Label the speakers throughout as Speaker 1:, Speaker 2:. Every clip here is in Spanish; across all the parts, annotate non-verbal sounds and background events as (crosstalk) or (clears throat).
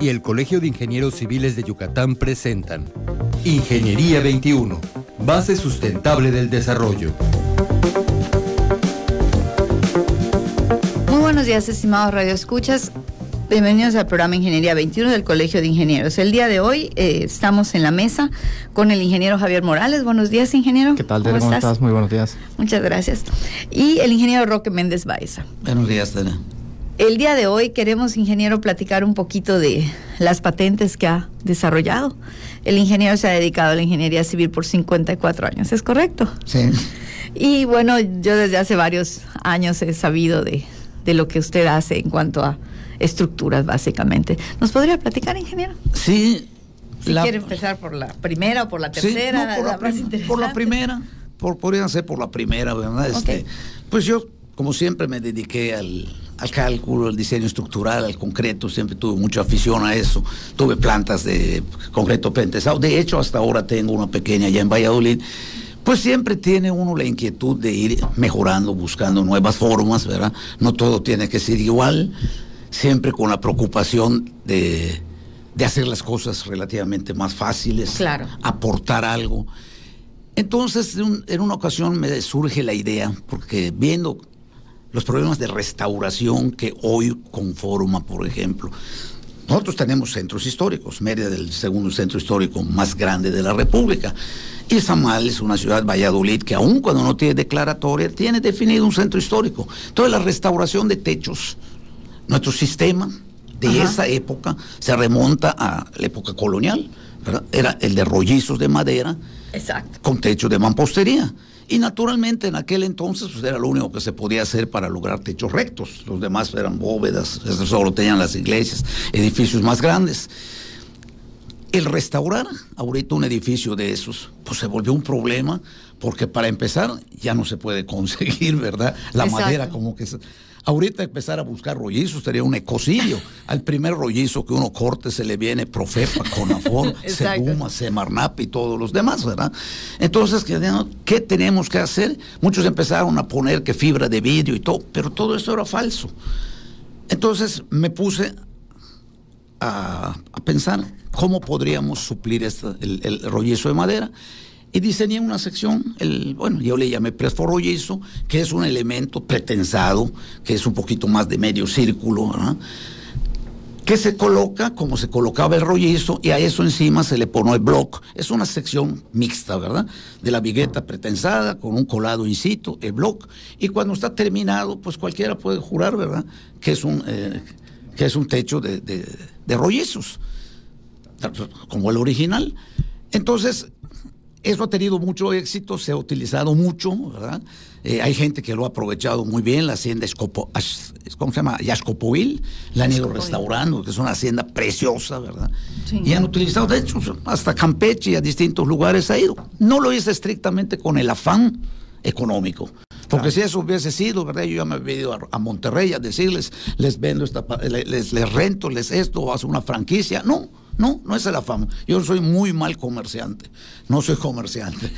Speaker 1: y el Colegio de Ingenieros Civiles de Yucatán presentan Ingeniería 21, base sustentable del desarrollo.
Speaker 2: Muy buenos días, estimados radioescuchas. Bienvenidos al programa Ingeniería 21 del Colegio de Ingenieros. El día de hoy eh, estamos en la mesa con el ingeniero Javier Morales. Buenos días, ingeniero.
Speaker 3: ¿Qué tal, ¿Cómo, ¿Cómo estás? Muy buenos días.
Speaker 2: Muchas gracias. Y el ingeniero Roque Méndez Baeza.
Speaker 4: Buenos días, Tere.
Speaker 2: El día de hoy queremos, ingeniero, platicar un poquito de las patentes que ha desarrollado. El ingeniero se ha dedicado a la ingeniería civil por 54 años, ¿es correcto?
Speaker 4: Sí.
Speaker 2: Y bueno, yo desde hace varios años he sabido de, de lo que usted hace en cuanto a estructuras, básicamente. ¿Nos podría platicar, ingeniero?
Speaker 4: Sí.
Speaker 2: Si la, quiere empezar por la primera o por la tercera,
Speaker 4: sí, no, por, la, la por la primera, por, podrían ser por la primera, ¿verdad? Este. Pues yo, como siempre, me dediqué al, al cálculo, al diseño estructural, al concreto, siempre tuve mucha afición a eso. Tuve plantas de concreto pentesado. De hecho, hasta ahora tengo una pequeña allá en Valladolid. Pues siempre tiene uno la inquietud de ir mejorando, buscando nuevas formas, ¿verdad? No todo tiene que ser igual siempre con la preocupación de, de hacer las cosas relativamente más fáciles,
Speaker 2: claro.
Speaker 4: aportar algo. Entonces, en una ocasión me surge la idea, porque viendo los problemas de restauración que hoy conforma, por ejemplo, nosotros tenemos centros históricos, Mérida el segundo centro histórico más grande de la República. Y Samal es una ciudad, Valladolid, que aun cuando no tiene declaratoria, tiene definido un centro histórico. Entonces la restauración de techos, nuestro sistema de Ajá. esa época se remonta a la época colonial, ¿verdad? Era el de rollizos de madera
Speaker 2: Exacto.
Speaker 4: con techo de mampostería. Y naturalmente en aquel entonces pues, era lo único que se podía hacer para lograr techos rectos. Los demás eran bóvedas, solo tenían las iglesias, edificios más grandes. El restaurar ahorita un edificio de esos, pues se volvió un problema, porque para empezar ya no se puede (laughs) conseguir, ¿verdad? La
Speaker 2: Exacto.
Speaker 4: madera como que... Se... Ahorita empezar a buscar rollizos sería un ecocidio. (laughs) Al primer rollizo que uno corte se le viene Profepa, Conafor, (laughs) Seguma, Semarnap y todos los demás, ¿verdad? Entonces, ¿qué tenemos que hacer? Muchos empezaron a poner que fibra de vidrio y todo, pero todo eso era falso. Entonces me puse a, pensar cómo podríamos suplir esta, el, rollizo de madera y diseñé una sección, el, bueno, yo le llamé presforrollizo, que es un elemento pretensado, que es un poquito más de medio círculo, que se coloca como se colocaba el rollizo y a eso encima se le pone el block. Es una sección mixta, ¿verdad? De la vigueta pretensada con un colado in situ, el block. Y cuando está terminado, pues cualquiera puede jurar, ¿verdad? Que es un, eh, que es un techo de, de, de rollizos, como el original. Entonces, eso ha tenido mucho éxito, se ha utilizado mucho, ¿verdad? Eh, hay gente que lo ha aprovechado muy bien, la hacienda Escopo, ¿cómo se llama? Yascopoil, la han ido restaurando, que es una hacienda preciosa, ¿verdad? Sí. Y han utilizado, de hecho, hasta Campeche y a distintos lugares ha ido. No lo hice estrictamente con el afán económico. Porque claro. si eso hubiese sido, ¿verdad? Yo ya me he ido a, a Monterrey a decirles, les vendo esta, les, les rento, les esto, hago una franquicia. No, no, no es el afán. Yo soy muy mal comerciante. No soy comerciante.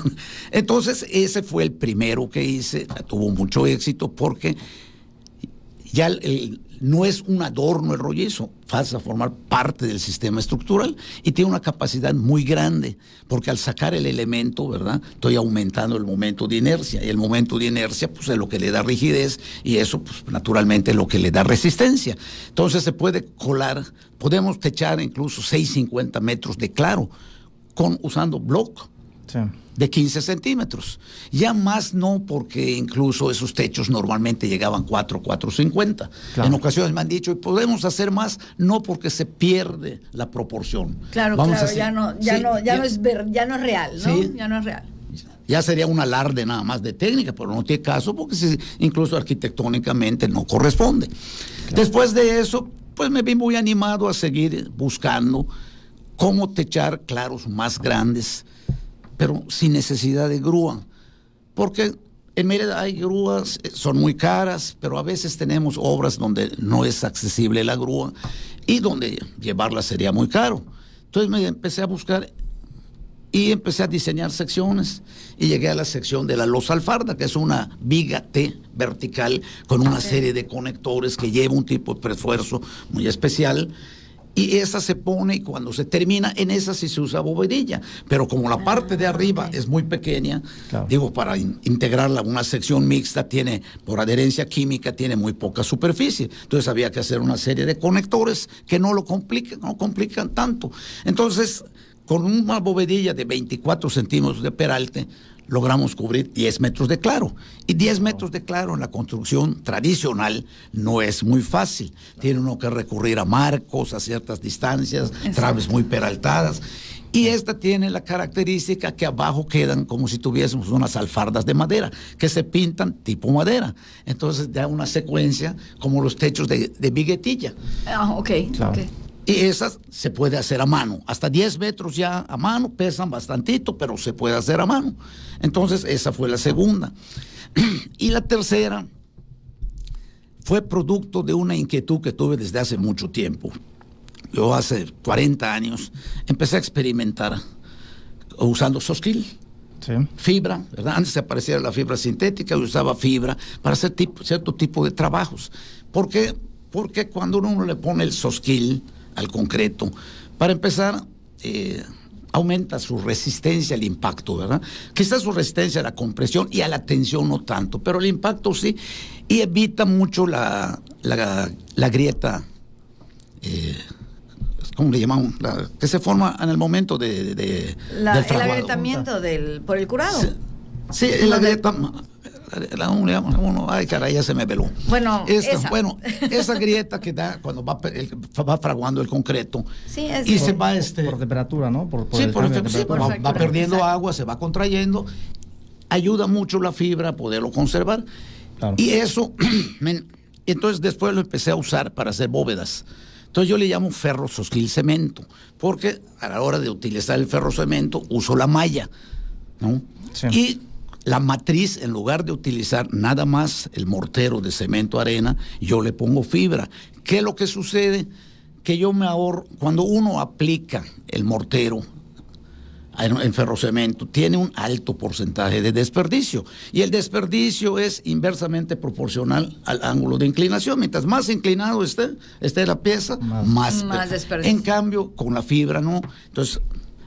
Speaker 4: (laughs) Entonces, ese fue el primero que hice. Tuvo mucho éxito porque ya el, no es un adorno el rollizo, pasa a formar parte del sistema estructural y tiene una capacidad muy grande, porque al sacar el elemento, ¿verdad? Estoy aumentando el momento de inercia y el momento de inercia pues es lo que le da rigidez y eso pues naturalmente es lo que le da resistencia. Entonces se puede colar, podemos techar incluso 650 metros de claro con usando block. Sí de 15 centímetros. Ya más no, porque incluso esos techos normalmente llegaban 4, 450. Claro. En ocasiones me han dicho, y podemos hacer más, no porque se pierde la proporción.
Speaker 2: Claro, Vamos claro, ya, no, ya, sí, no, ya, ya, no es ver, ya no es real, ¿no? Sí. Ya no es real.
Speaker 4: Ya sería un alarde nada más de técnica, pero no tiene caso porque si, incluso arquitectónicamente no corresponde. Claro. Después de eso, pues me vi muy animado a seguir buscando cómo techar claros más grandes, pero sin necesidad de grúa. Porque en Mérida hay grúas, eh, son muy caras, pero a veces tenemos obras donde no es accesible la grúa y donde llevarla sería muy caro. Entonces me empecé a buscar y empecé a diseñar secciones y llegué a la sección de la losa alfarda, que es una viga T vertical con una serie de conectores que lleva un tipo de refuerzo muy especial y esa se pone y cuando se termina, en esa sí se usa bovedilla. Pero como la parte de arriba es muy pequeña, digo, para integrarla a una sección mixta, tiene, por adherencia química, tiene muy poca superficie. Entonces había que hacer una serie de conectores que no lo complican, no complican tanto. Entonces, con una bovedilla de 24 centímetros de peralte, logramos cubrir 10 metros de claro. Y 10 metros de claro en la construcción tradicional no es muy fácil. Tiene uno que recurrir a marcos a ciertas distancias, traves muy peraltadas. Y esta tiene la característica que abajo quedan como si tuviésemos unas alfardas de madera, que se pintan tipo madera. Entonces da una secuencia como los techos de, de viguetilla.
Speaker 2: Ah, ok. okay.
Speaker 4: Y esas se puede hacer a mano. Hasta 10 metros ya a mano, pesan bastantito, pero se puede hacer a mano. Entonces, esa fue la segunda. (clears throat) Y la tercera fue producto de una inquietud que tuve desde hace mucho tiempo. Yo hace 40 años empecé a experimentar usando sosquil. Fibra, ¿verdad? Antes se aparecía la fibra sintética, yo usaba fibra para hacer cierto tipo de trabajos. ¿Por qué? Porque cuando uno le pone el sosquil, al concreto. Para empezar, eh, aumenta su resistencia al impacto, ¿verdad? Quizás su resistencia a la compresión y a la tensión no tanto, pero el impacto sí, y evita mucho la, la, grieta. Eh, ¿Cómo le llamamos? que se forma en el momento de, de
Speaker 2: el agrietamiento del, por el curado.
Speaker 4: Sí, la grieta la uno, ay caray, ya se me veló.
Speaker 2: Bueno,
Speaker 4: esa. bueno, (laughs) esa grieta que da cuando va, va fraguando el concreto y se va este
Speaker 3: por temperatura, ¿no?
Speaker 4: Por, sí, por, va, perdiendo agua, se va contrayendo, ayuda mucho la fibra a poderlo conservar. Y eso, (clears throat) entonces después lo empecé a usar para hacer bóvedas. Entonces yo le llamo ferro sosquil cemento, porque a la hora de utilizar el ferro cemento uso la malla, ¿no? Y la matriz, en lugar de utilizar nada más el mortero de cemento arena, yo le pongo fibra. ¿Qué es lo que sucede? Que yo me ahorro, cuando uno aplica el mortero en ferrocemento, tiene un alto porcentaje de desperdicio. Y el desperdicio es inversamente proporcional al ángulo de inclinación. Mientras más inclinado esté, esté la pieza, más, más desperdicio. En cambio, con la fibra no. Entonces,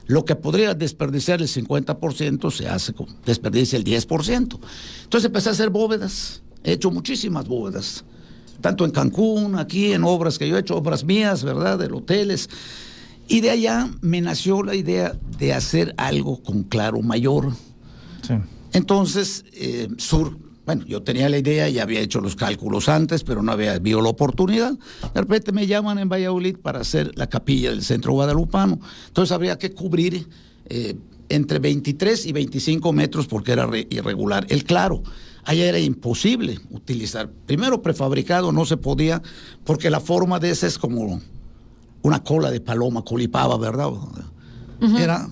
Speaker 4: lo que podría desperdiciar el 50% se hace con desperdicia el 10%. Entonces empecé a hacer bóvedas. He hecho muchísimas bóvedas. Tanto en Cancún, aquí en obras que yo he hecho, obras mías, ¿verdad? De hoteles. Y de allá me nació la idea de hacer algo con claro mayor. Sí. Entonces, eh, Sur bueno, yo tenía la idea, ya había hecho los cálculos antes, pero no había habido la oportunidad. De repente me llaman en Valladolid para hacer la capilla del centro guadalupano. Entonces habría que cubrir eh, entre 23 y 25 metros porque era irregular. El claro, allá era imposible utilizar. Primero prefabricado no se podía porque la forma de ese es como una cola de paloma, colipaba, ¿verdad? Era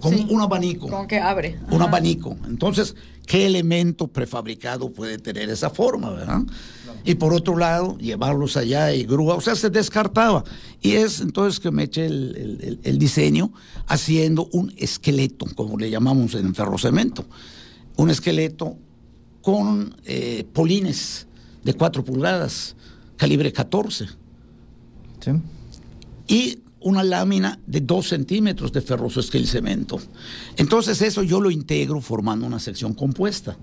Speaker 4: como un abanico.
Speaker 2: Como que abre.
Speaker 4: Un abanico. Entonces, ¿qué elemento prefabricado puede tener esa forma, verdad? Y por otro lado, llevarlos allá y grúa, o sea, se descartaba. Y es entonces que me eché el, diseño haciendo un esqueleto, como le llamamos en ferrocemento. Un esqueleto con eh, polines de 4 pulgadas, calibre 14. Sí. Y una lámina de dos centímetros de ferroso cemento. Entonces eso yo lo integro formando una sección compuesta.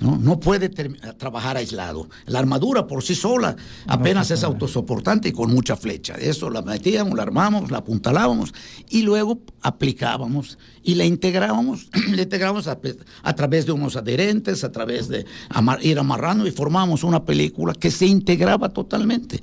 Speaker 4: ¿no? no puede trabajar aislado. La armadura por sí sola apenas es autosoportante y con mucha flecha. Eso la metíamos, la armamos, la apuntalábamos y luego aplicábamos y la integrábamos, (clears throat) la integrábamos a, través de unos adherentes, a través de ir amarrando y formamos una película que se integraba totalmente.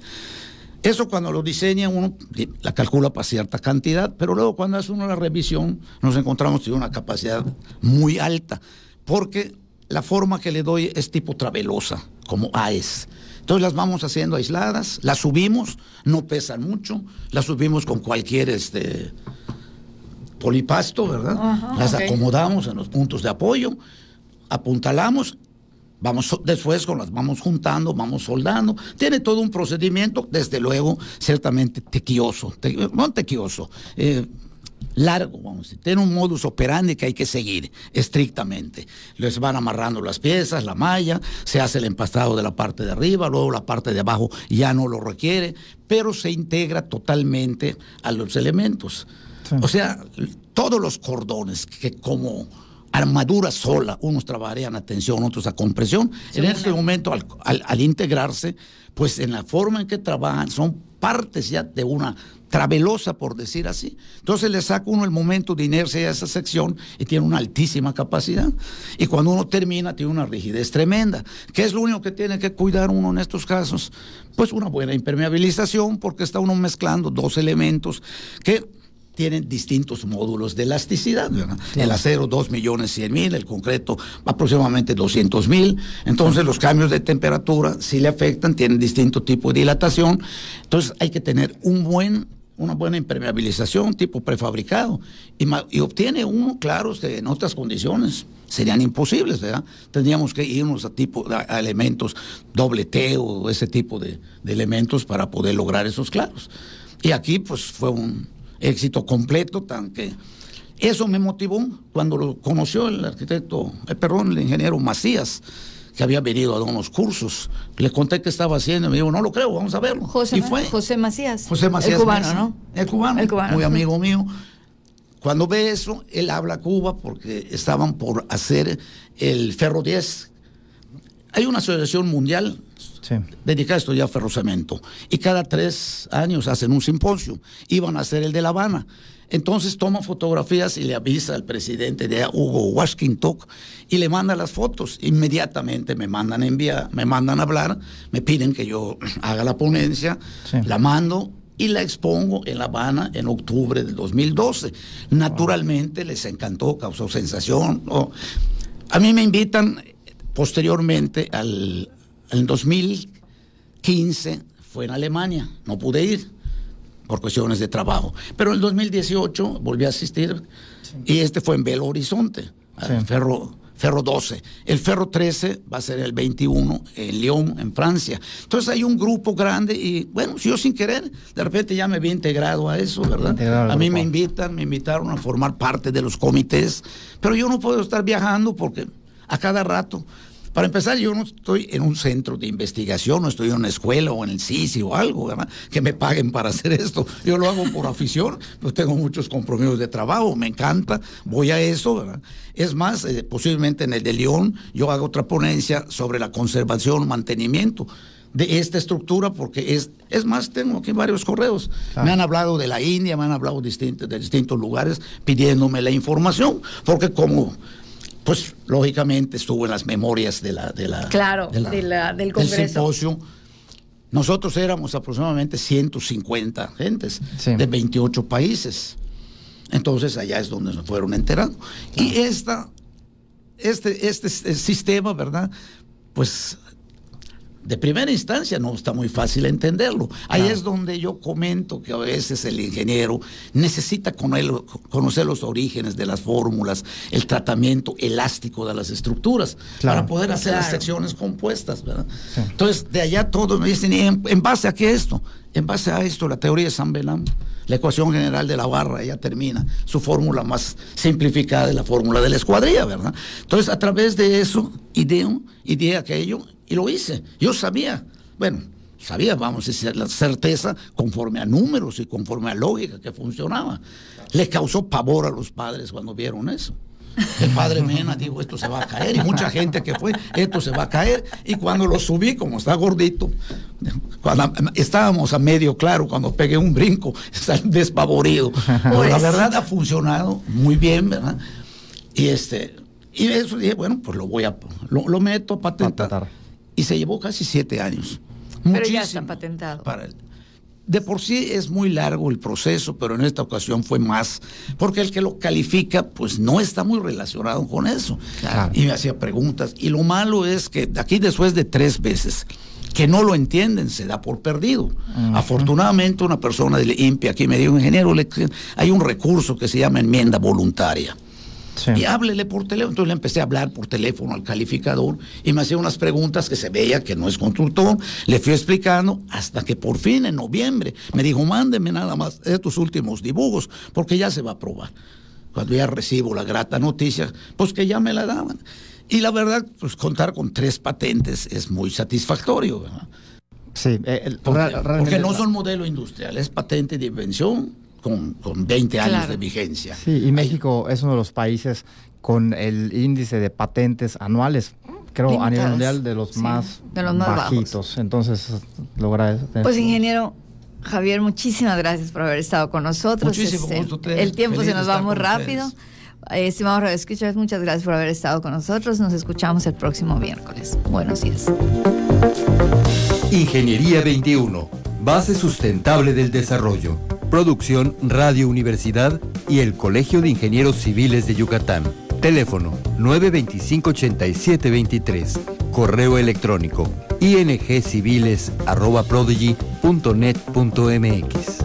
Speaker 4: Eso cuando lo diseña uno la calcula para cierta cantidad, pero luego cuando hace uno la revisión nos encontramos con una capacidad muy alta, porque la forma que le doy es tipo travelosa, como AES. Entonces las vamos haciendo aisladas, las subimos, no pesan mucho, las subimos con cualquier este, polipasto, ¿verdad? las acomodamos en los puntos de apoyo, apuntalamos Vamos después con las vamos juntando, vamos soldando. Tiene todo un procedimiento, desde luego, ciertamente tequioso, no tequioso, eh, largo, vamos a decir. Tiene un modus operandi que hay que seguir estrictamente. Les van amarrando las piezas, la malla, se hace el empastado de la parte de arriba, luego la parte de abajo ya no lo requiere, pero se integra totalmente a los elementos. O sea, todos los cordones que como armadura sola, unos trabajarían a tensión, otros a compresión, en este momento al integrarse, pues en la forma en que trabajan son partes ya de una travelosa, por decir así. Entonces le saca uno el momento de inercia a esa sección y tiene una altísima capacidad. Y cuando uno termina, tiene una rigidez tremenda. ¿Qué es lo único que tiene que cuidar uno en estos casos? Pues una buena impermeabilización, porque está uno mezclando dos elementos que tienen distintos módulos de elasticidad. El acero 2 millones 100 mil, el concreto aproximadamente 200 mil. Entonces los cambios de temperatura sí le afectan, tienen distinto tipo de dilatación. Entonces hay que tener un buen una buena impermeabilización tipo prefabricado y, obtiene uno, claro, en otras condiciones serían imposibles, ¿verdad? Tendríamos que irnos a, tipo, a, elementos doble T o ese tipo de, de elementos para poder lograr esos claros. Y aquí pues fue un, éxito completo, tan que eso me motivó cuando lo conoció el arquitecto, el perdón, el ingeniero Macías, que había venido a dar unos cursos. Le conté qué estaba haciendo y me dijo, no lo creo, vamos a verlo.
Speaker 2: José,
Speaker 4: y
Speaker 2: fue. José Macías.
Speaker 4: José Macías.
Speaker 2: El cubano, ¿no?
Speaker 4: El cubano, el cubano, muy amigo mío. Cuando ve eso, él habla a Cuba porque estaban por hacer el Ferro 10. Hay una asociación mundial dedicada a estudiar ferrocemento. Y cada tres años hacen un simposio. Iban a hacer el de La Habana. Entonces toma fotografías y le avisa al presidente de Hugo Washington y le manda las fotos. Inmediatamente me mandan a enviar, me mandan a hablar, me piden que yo (clears throat) haga la ponencia, la mando y la expongo en La Habana en octubre del 2012. Naturalmente les encantó, causó sensación. A mí me invitan posteriormente al, en 2015 fue en Alemania, no pude ir por cuestiones de trabajo. Pero en el 2018 volví a asistir y este fue en Belo Horizonte, Ferro, Ferro 12. El Ferro 13 va a ser el 21 en Lyon, en Francia. Entonces hay un grupo grande y bueno, yo sin querer, de repente ya me vi integrado a eso, ¿verdad? A mí me invitan, me invitaron a formar parte de los comités, pero yo no puedo estar viajando porque a cada rato para empezar, yo no estoy en un centro de investigación, no estoy en una escuela o en el CICI o algo, ¿verdad? Que me paguen para hacer esto. Yo lo hago por afición, pues tengo muchos compromisos de trabajo, me encanta, voy a eso, ¿verdad? Es más, eh, posiblemente en el de León yo hago otra ponencia sobre la conservación, mantenimiento de esta estructura, porque es, es más, tengo aquí varios correos. Me han hablado de la India, me han hablado de distintos lugares pidiéndome la información, porque como pues lógicamente estuvo en las memorias de la, de la,
Speaker 2: claro, del Congreso.
Speaker 4: Del simposio. Nosotros éramos aproximadamente 150 gentes de 28 países. Entonces allá es donde nos fueron enterando. Y esta, este, este sistema, ¿verdad? Pues de primera instancia no está muy fácil entenderlo. Ahí es donde yo comento que a veces el ingeniero necesita conocer los orígenes de las fórmulas, el tratamiento elástico de las estructuras, para poder hacer las secciones compuestas. Entonces, de allá todos me dicen, en, base a qué esto? En base a esto, la teoría de San Belán, la ecuación general de la barra, ya termina. Su fórmula más simplificada es la fórmula de la escuadrilla, ¿verdad? Entonces, a través de eso, ideo, ideé aquello y lo hice. Yo sabía, bueno, sabía, vamos a decir, la certeza conforme a números y conforme a lógica que funcionaba. Le causó pavor a los padres cuando vieron eso. El padre Mena dijo, esto se va a caer. Y mucha gente que fue, esto se va a caer. Y cuando lo subí, como está gordito, cuando estábamos a medio claro, cuando pegué un brinco, (laughs) está despavorido. Pero la verdad ha funcionado muy bien, ¿verdad? Y este, y eso dije, bueno, pues lo voy a, lo, meto a patentar y se llevó casi siete años.
Speaker 2: Pero ya está patentado.
Speaker 4: Para De por sí es muy largo el proceso, pero en esta ocasión fue más, porque el que lo califica, pues no está muy relacionado con eso. Y me hacía preguntas. Y lo malo es que aquí después de tres veces que no lo entienden, se da por perdido. Afortunadamente una persona del INPI aquí me dijo, ingeniero, hay un recurso que se llama enmienda voluntaria. Y háblele por teléfono. Entonces le empecé a hablar por teléfono al calificador y me hacía unas preguntas que se veía que no es constructor. Le fui explicando hasta que por fin en noviembre me dijo, mándeme nada más estos últimos dibujos porque ya se va a probar. Cuando ya recibo la grata noticia, pues que ya me la daban. Y la verdad, pues contar con tres patentes es muy satisfactorio.
Speaker 3: Sí,
Speaker 4: eh, porque, no son modelo industrial, es patente de invención con, con 20 años de vigencia.
Speaker 3: Sí, y México es uno de los países con el índice de patentes anuales, creo a nivel mundial, de los más, de los más bajitos. Entonces, logra...
Speaker 2: Pues ingeniero, Javier, muchísimas gracias por haber estado con nosotros.
Speaker 4: Muchísimo este, gusto.
Speaker 2: el tiempo se nos va muy rápido. Eh, estimados escuchas, muchas gracias por haber estado con nosotros. Nos escuchamos el próximo miércoles. Buenos días.
Speaker 1: Ingeniería 21, base sustentable del desarrollo. Producción Radio Universidad y el Colegio de Ingenieros Civiles de Yucatán. Teléfono 925-8723. Correo electrónico ingciviles.prodigy.net.mx.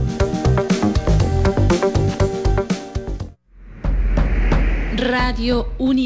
Speaker 5: Radio Universidad.